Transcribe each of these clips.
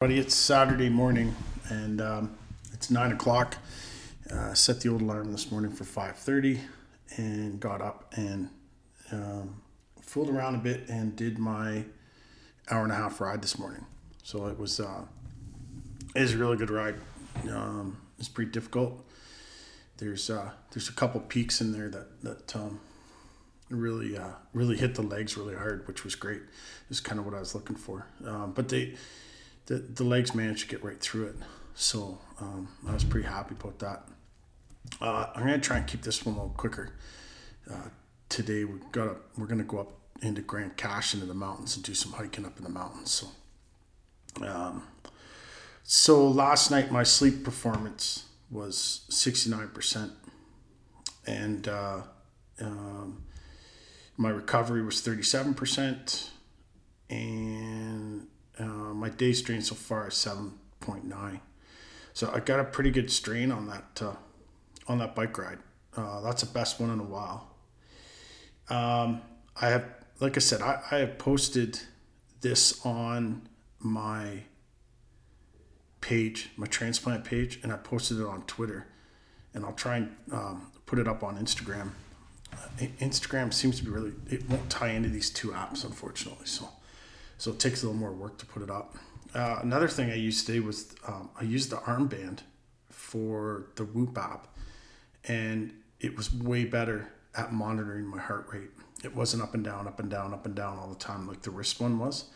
Buddy, it's Saturday morning and um, it's nine o'clock. Uh, set the old alarm this morning for five thirty, and got up and um, fooled around a bit and did my hour and a half ride this morning. So it was uh, it was a really good ride. Um, it's pretty difficult. There's uh, there's a couple peaks in there that that um, really uh, really hit the legs really hard, which was great. Is kind of what I was looking for. Um, but they the, the legs managed to get right through it. So um, I was pretty happy about that. Uh, I'm gonna try and keep this one a little quicker. Uh, today we got a, we're gonna go up into Grande Cache into the mountains and do some hiking up in the mountains. So, um, so last night my sleep performance was 69%, and uh, um, my recovery was 37%, and uh, my day strain so far is 7.9. So I got a pretty good strain on that uh, on that bike ride. Uh, that's the best one in a while. Um, I have, like I said, I, I have posted this on my page, my transplant page, and I posted it on Twitter, and I'll try and um, put it up on Instagram. Uh, Instagram seems to be really it won't tie into these two apps, unfortunately. So so it takes a little more work to put it up. Uh, another thing I used today was um, I used the armband for the Whoop app, and it was way better at monitoring my heart rate. It wasn't up and down, up and down, up and down all the time like the wrist one was.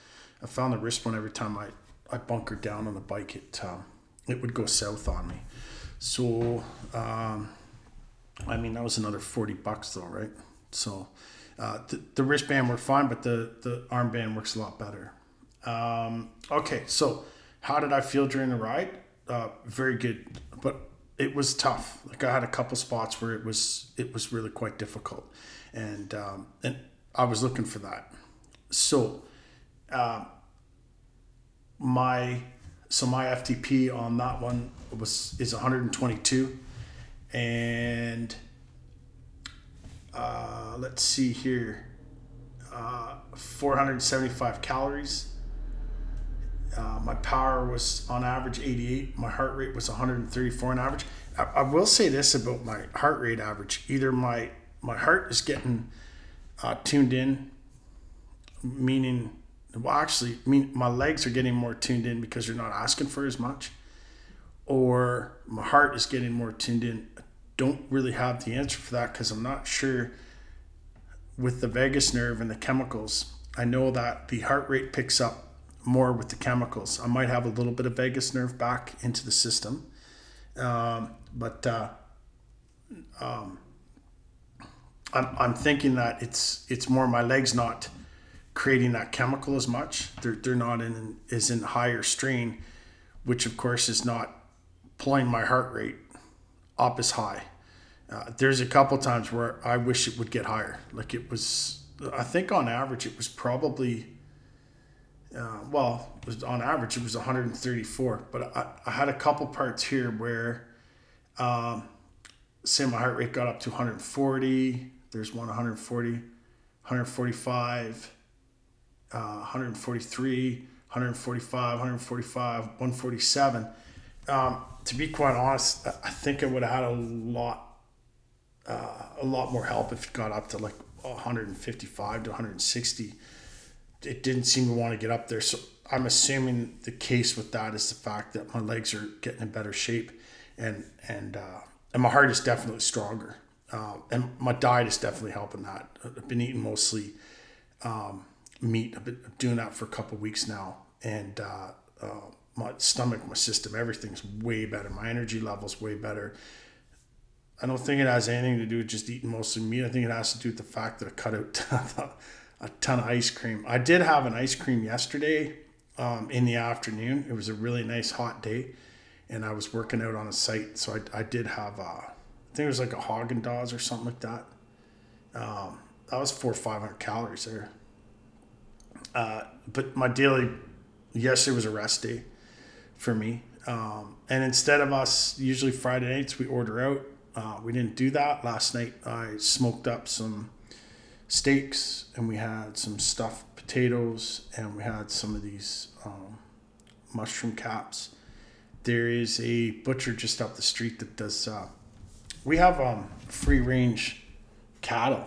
I found the wrist one every time I, I bunkered down on the bike, it um, it would go south on me. So, um, I mean, that was another 40 bucks though, right? So, uh, the, the wristband worked fine, but the, the armband works a lot better. Um, okay, so how did I feel during the ride? Uh, very good, but it was tough. Like I had a couple spots where it was it was really quite difficult, and um, and I was looking for that. So, uh, my so my FTP on that one was is 122, and uh, let's see here, uh, 475 calories. Uh, my power was on average 88. My heart rate was 134 on average. I, I, will say this about my heart rate average: either my my heart is getting uh, tuned in, meaning well, actually, mean my legs are getting more tuned in because you're not asking for as much, or my heart is getting more tuned in don't really have the answer for that because I'm not sure with the vagus nerve and the chemicals. I know that the heart rate picks up more with the chemicals. I might have a little bit of vagus nerve back into the system, um, but uh, um, I'm, I'm thinking that it's it's more my legs not creating that chemical as much. They're they're not in is in higher strain, which of course is not pulling my heart rate up as high. Uh, there's a couple times where I wish it would get higher. Like it was, I think on average it was probably, uh, well, was on average it was 134. But I, I had a couple parts here where, um, say my heart rate got up to 140. There's one 140, 145, uh, 143, 145, 145, 147. Um, to be quite honest, I think I would have had a lot, uh, a lot more help if it got up to like 155 to 160. It didn't seem to want to get up there, so I'm assuming the case with that is the fact that my legs are getting in better shape, and and uh, and my heart is definitely stronger, uh, and my diet is definitely helping that. I've been eating mostly um, meat. I've been doing that for a couple weeks now, and uh, uh my stomach, my system, everything's way better. My energy level's way better. I don't think it has anything to do with just eating mostly meat. I think it has to do with the fact that I cut out a ton of ice cream. I did have an ice cream yesterday um, in the afternoon. It was a really nice hot day, and I was working out on a site, so I, I did have a, I think it was like a Haagen Dazs or something like that. Um, that was four or five hundred calories there. Uh, but my daily, yesterday was a rest day for me. Um, and instead of us usually Friday nights we order out, uh, we didn't do that last night. I smoked up some steaks and we had some stuffed potatoes and we had some of these um, mushroom caps. There is a butcher just up the street that does. Uh, we have um, free range cattle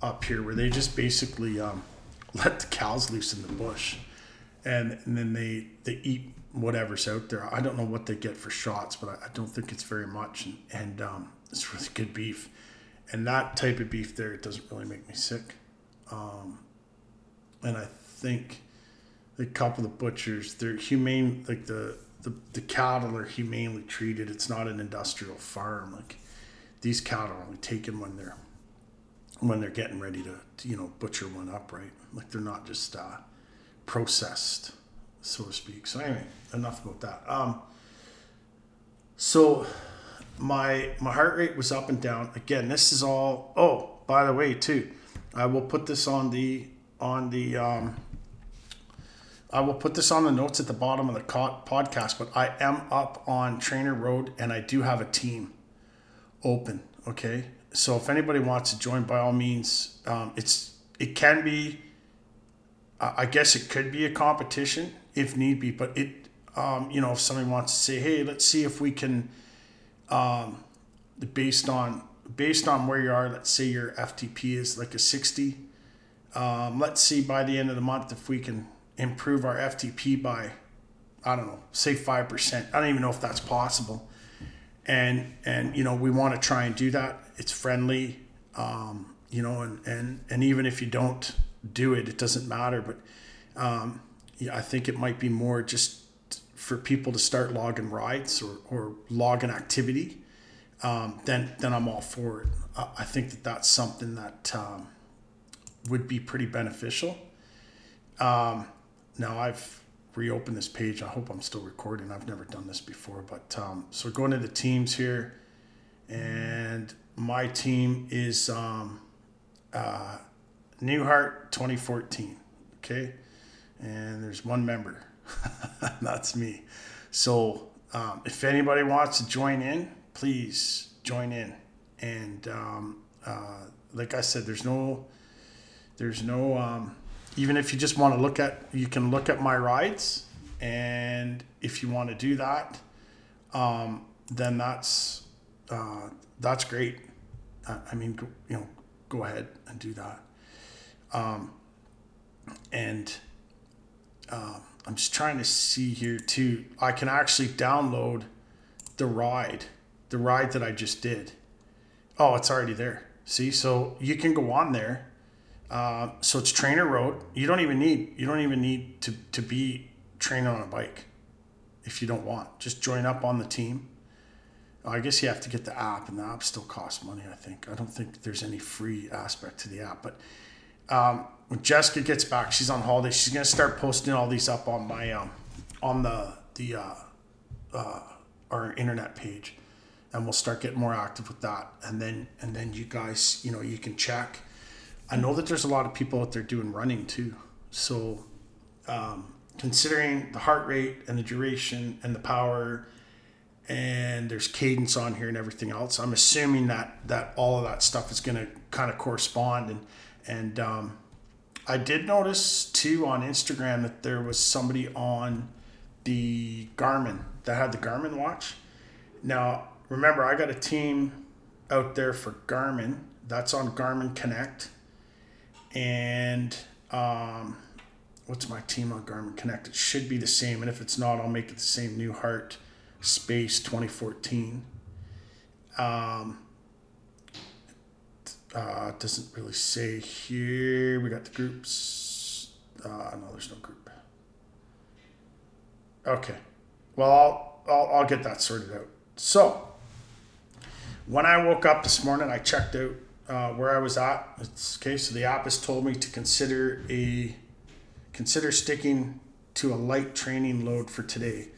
up here where they just basically um, let the cows loose in the bush, and, and then they they eat whatever's out there. I don't know what they get for shots, but I, I don't think it's very much, and, and um, it's really good beef. And that type of beef there, it doesn't really make me sick. Um, and I think a couple of the butchers, they're humane, like the, the, the cattle are humanely treated. It's not an industrial farm. Like these cattle are only taken when they're when they're getting ready to, to you know butcher one up, right? Like they're not just uh, processed, so to speak. So anyway, enough about that. Um, so my my heart rate was up and down. Again, this is all. Oh, by the way, too, I will put this on the on the. Um, I will put this on the notes at the bottom of the podcast, but I am up on Trainer Road and I do have a team open. Okay, so if anybody wants to join, by all means, um, it's it can be. I guess it could be a competition if need be, but it, um, you know, if somebody wants to say, hey, let's see if we can, um, based on based on where you are, let's say your FTP is like a sixty. Um, let's see by the end of the month if we can improve our FTP by, I don't know, say five percent. I don't even know if that's possible and and you know we want to try and do that it's friendly um, you know and, and and even if you don't do it it doesn't matter but um, yeah, i think it might be more just for people to start logging rides or, or logging activity um, then then i'm all for it i, I think that that's something that um, would be pretty beneficial um, now i've reopened this page. I hope I'm still recording. I've never done this before, but um, so we're going to the teams here, and my team is um, uh, NewHeart 2014. Okay, and there's one member, that's me. So um, if anybody wants to join in, please join in. And um, uh, like I said, there's no, there's no um, even if you just want to look at, you can look at my rides, and if you want to do that, um, then that's uh, that's great. I mean, you know, go ahead and do that. Um, and um, I'm just trying to see here too. I can actually download the ride, the ride that I just did. Oh, it's already there. See, so you can go on there uh, so it's trainer road. You don't even need you don't even need to, to be training on a bike if you don't want. Just join up on the team. I guess you have to get the app, and the app still costs money. I think I don't think there's any free aspect to the app. But um, when Jessica gets back, she's on holiday. She's gonna start posting all these up on my um, on the the uh, uh, our internet page, and we'll start getting more active with that. And then and then you guys, you know, you can check I know that there's a lot of people out there doing running too. So, um, considering the heart rate and the duration and the power, and there's cadence on here and everything else, I'm assuming that that all of that stuff is to kind of correspond. And and um, I did notice too on Instagram that there was somebody on the Garmin that had the Garmin watch. Now, remember, I got a team out there for Garmin. That's on Garmin Connect and um, what's my team on Garmin Connect? It should be the same, and if it's not, I'll make it the same. New Heart Space 2014. Um, uh, doesn't really say here. We got the groups. Uh, no, there's no group. Okay. Well, I'll, I'll, I'll get that sorted out. So, when I woke up this morning, I checked out uh, where I was at. It's okay. So the app has told me to consider a consider sticking to a light training load for today.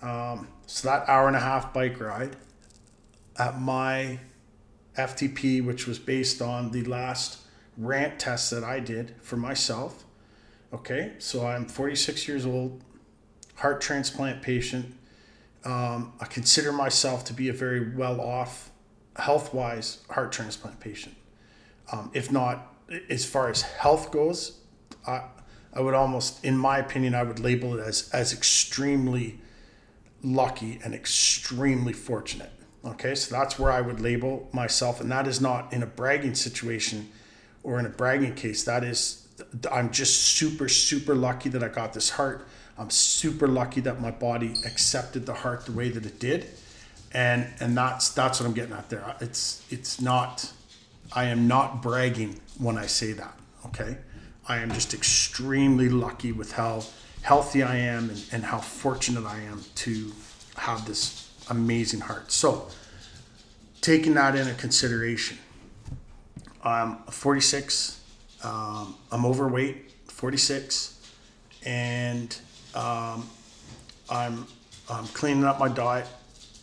Um, so that hour and a half bike ride at my FTP, which was based on the last ramp test that I did for myself. Okay, so I'm 46 years old, heart transplant patient. Um, I consider myself to be a very well off health wise heart transplant patient. Um, if not, as far as health goes, I, I would almost, in my opinion, I would label it as as extremely lucky and extremely fortunate. Okay, so that's where I would label myself, and that is not in a bragging situation or in a bragging case. That is, I'm just super, super lucky that I got this heart. I'm super lucky that my body accepted the heart the way that it did, and and that's that's what I'm getting at there. It's it's not, I am not bragging when I say that. Okay, I am just extremely lucky with how healthy I am and, and how fortunate I am to have this amazing heart. So, taking that into consideration, I'm 46, um, I'm overweight, 46, and um, I'm I'm cleaning up my diet,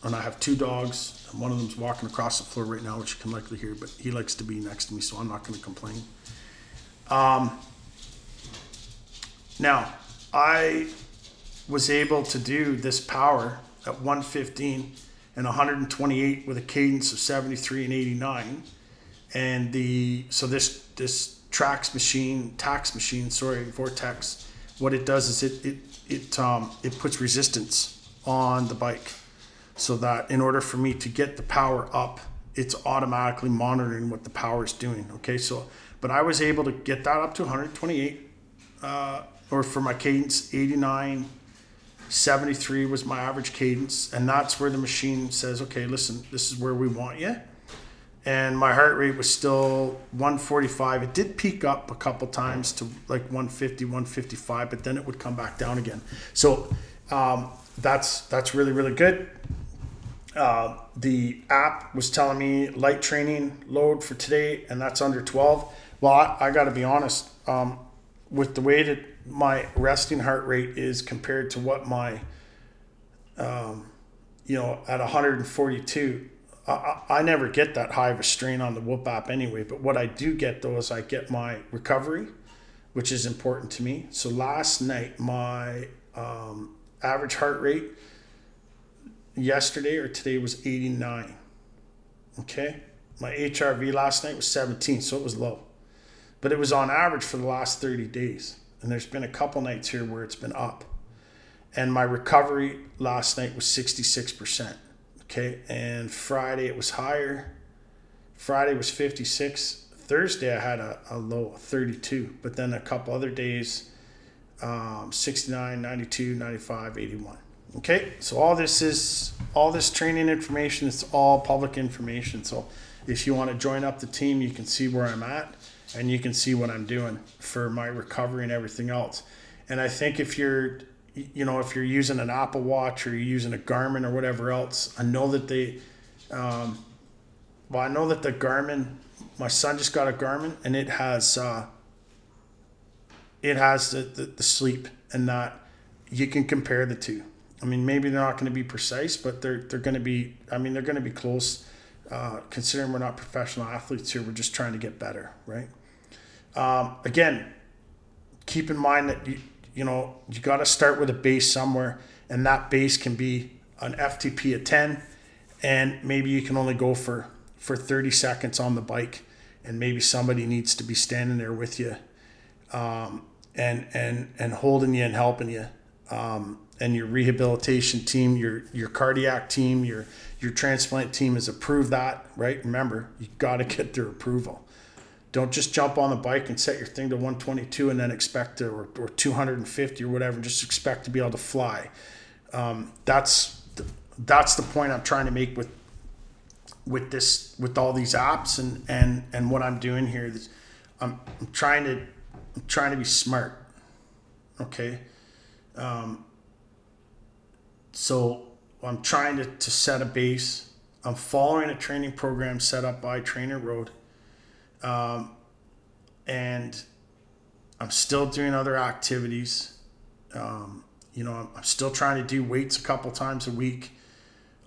and I have two dogs. And one of them's walking across the floor right now, which you can likely hear, but he likes to be next to me, so I'm not going to complain. Um, now, I was able to do this power at 115 and 128 with a cadence of 73 and 89 and the so this this tracks machine Tacx machine sorry vortex what it does is it it it um, it puts resistance on the bike so that in order for me to get the power up it's automatically monitoring what the power is doing okay? So but i was able to get that up to 128 uh, or for my cadence 89 73 was my average cadence and that's where the machine says okay listen this is where we want you. And my heart rate was still 145 it did peak up a couple times to like 150 155 but then it would come back down again. So um, that's that's really really good. Uh, the app was telling me light training load for today and that's under 12 well i, I got to be honest um, with the way that my resting heart rate is compared to what my um, you know at 142 I, I never get that high of a strain on the whoop app anyway but what i do get though is i get my recovery which is important to me. So last night my um, average heart rate yesterday or today was 89 okay? My hrv last night was 17 so it was low. But it was on average for the last 30 days and there's been a couple nights here where it's been up and my recovery last night was 66% Okay, and Friday it was higher. Friday was 56. Thursday I had a, a low of 32, but then a couple other days um, 69, 92, 95, 81. Okay, so all this is all this training information. It's all public information. So if you want to join up the team, you can see where I'm at and you can see what I'm doing for my recovery and everything else. And I think if you're you know, if you're using an Apple Watch or you're using a Garmin or whatever else, I know that they, um, well, I know that the Garmin, my son just got a Garmin and it has, uh, it has the, the, the sleep and that you can compare the two. I mean, maybe they're not going to be precise, but they're, they're going to be, I mean, they're going to be close, uh, considering we're not professional athletes here. We're just trying to get better, right? Um, again, keep in mind that you, you know, you got to start with a base somewhere, and that base can be an FTP of 10, and maybe you can only go for for 30 seconds on the bike, and maybe somebody needs to be standing there with you, um, and and and holding you and helping you, um, and your rehabilitation team, your your cardiac team, your your transplant team has approved that, right? Remember, you got to get their approval. Don't just jump on the bike and set your thing to 122 and then expect to, or, or 250 or whatever, and just expect to be able to fly. Um, that's the, that's the point I'm trying to make with with this with all these apps and and and what I'm doing here. I'm, I'm trying to I'm trying to be smart. Okay. Um, so I'm trying to, to set a base. I'm following a training program set up by Trainer Road um, and I'm still doing other activities. Um, you know, I'm, I'm, still trying to do weights a couple times a week.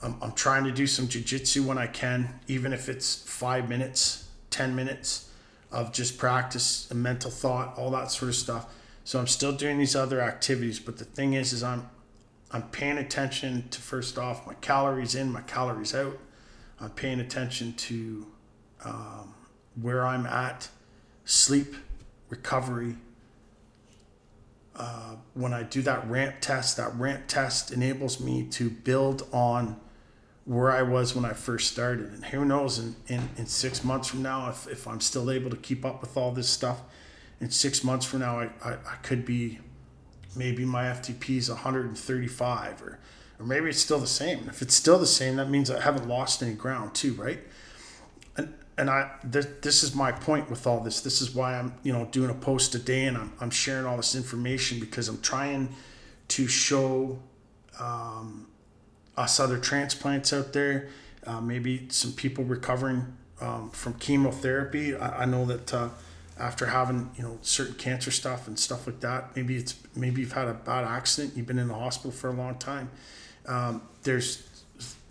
I'm, I'm trying to do some jujitsu when I can, even if it's five minutes, 10 minutes of just practice and mental thought, all that sort of stuff. So I'm still doing these other activities, but the thing is, is I'm I'm paying attention to first off my calories in, my calories out. I'm paying attention to um, where I'm at, sleep, recovery, uh, when I do that ramp test, that ramp test enables me to build on where I was when I first started. And who knows, in, in, in six months from now, if, if I'm still able to keep up with all this stuff, in six months from now, I, I, I could be maybe my FTP is 135 or, or maybe it's still the same. If it's still the same, that means I haven't lost any ground too, right? And, I, this, this is my point with all this. This is why I'm, you know, doing a post a day and I'm, I'm sharing all this information because I'm trying to show, um, us other transplants out there, uh, maybe some people recovering um, from chemotherapy. I, I know that uh, after having you know certain cancer stuff and stuff like that, maybe it's maybe you've had a bad accident, you've been in the hospital for a long time. Um, there's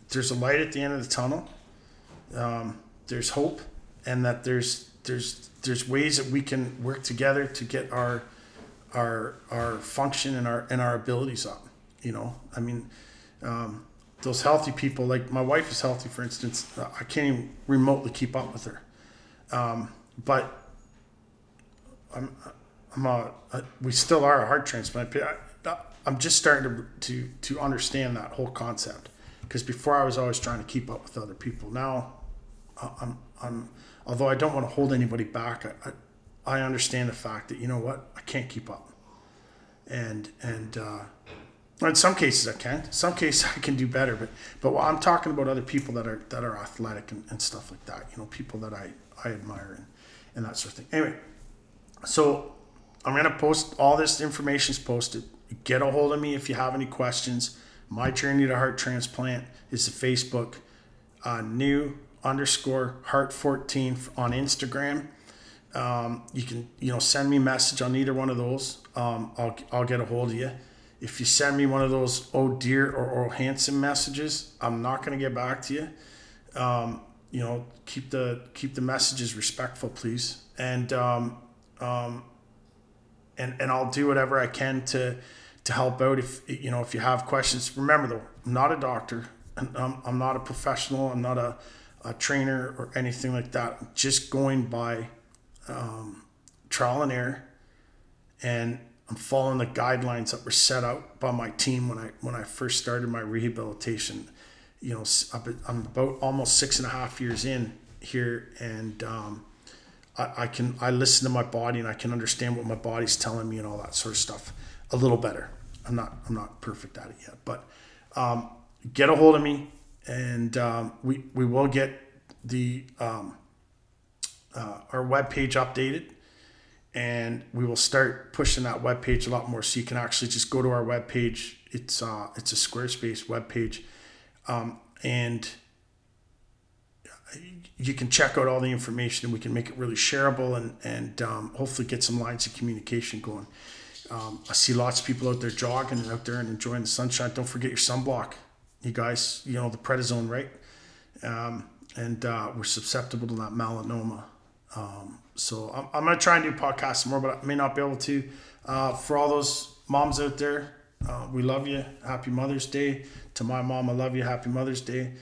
there's a light at the end of the tunnel. Um, there's hope, and that there's there's there's ways that we can work together to get our our our function and our and our abilities up. You know, I mean, um, those healthy people, like my wife is healthy, for instance, uh, I can't even remotely keep up with her. Um, but I'm, I'm a, a, we still are a heart transplant. I, I'm just starting to, to, to understand that whole concept because before I was always trying to keep up with other people. Now I'm, I'm, although I don't want to hold anybody back, I, I, I understand the fact that, you know what, I can't keep up. And, and, uh, in some cases I can. In some cases I can do better, but but I'm talking about other people that are that are athletic and, and stuff like that. You know, people that I I admire and, and that sort of thing. Anyway, so I'm gonna post all this information is posted. Get a hold of me if you have any questions. My journey to heart transplant is the Facebook uh, new underscore heart 14 on Instagram. Um, you can you know send me a message on either one of those. Um, I'll I'll get a hold of you if you send me one of those oh dear or oh handsome messages, I'm not to get back to you. Um, you know, keep the keep the messages respectful, please, and um, um, and and I'll do whatever I can to to help out. If you know, if you have questions, remember though, I'm not a doctor, I'm, I'm not a professional. I'm not a, a trainer or anything like that. Just going by um, trial and error, and I'm following the guidelines that were set out by my team when I when I first started my rehabilitation. You know, I'm about almost six and a half years in here, and um, I, I can I listen to my body and I can understand what my body's telling me and all that sort of stuff a little better. I'm not I'm not perfect at it yet, but um, get a hold of me, and um, we we will get the um, uh, our web page updated. And we will start pushing that web page a lot more so you can actually just go to our web page it's uh it's a squarespace web page um, and you can check out all the information and we can make it really shareable and and um, hopefully get some lines of communication going. Um, i see lots of people out there jogging and out there and enjoying the sunshine. Don't forget your sunblock you guys you know the prednisone right um, and uh, we're susceptible to that melanoma um, so I'm, I'm going to try and do podcasts more, but I may not be able to. Uh, for all those moms out there, uh, we love you. Happy Mother's Day. To my mom, I love you. Happy Mother's Day.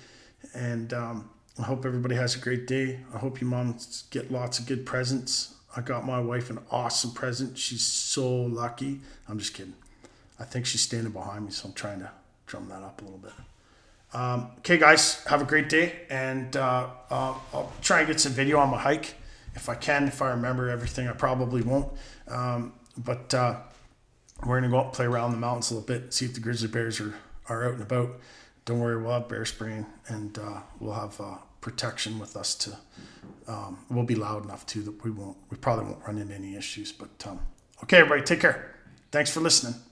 And um, I hope everybody has a great day. I hope you moms get lots of good presents. I got my wife an awesome present. She's so lucky. I'm just kidding. I think she's standing behind me, so I'm trying to drum that up a little bit. Um, okay, guys, have a great day, and uh, uh, I'll try and get some video on my hike if I can, if I remember everything, I probably won't. Um, but uh, we're gonna go up play around the mountains a little bit, see if the grizzly bears are, are out and about. Don't worry, we'll have bear spraying and uh, we'll have uh, protection with us to. Um, we'll be loud enough too that we won't. We probably won't run into any issues. But um, okay, everybody, take care. Thanks for listening.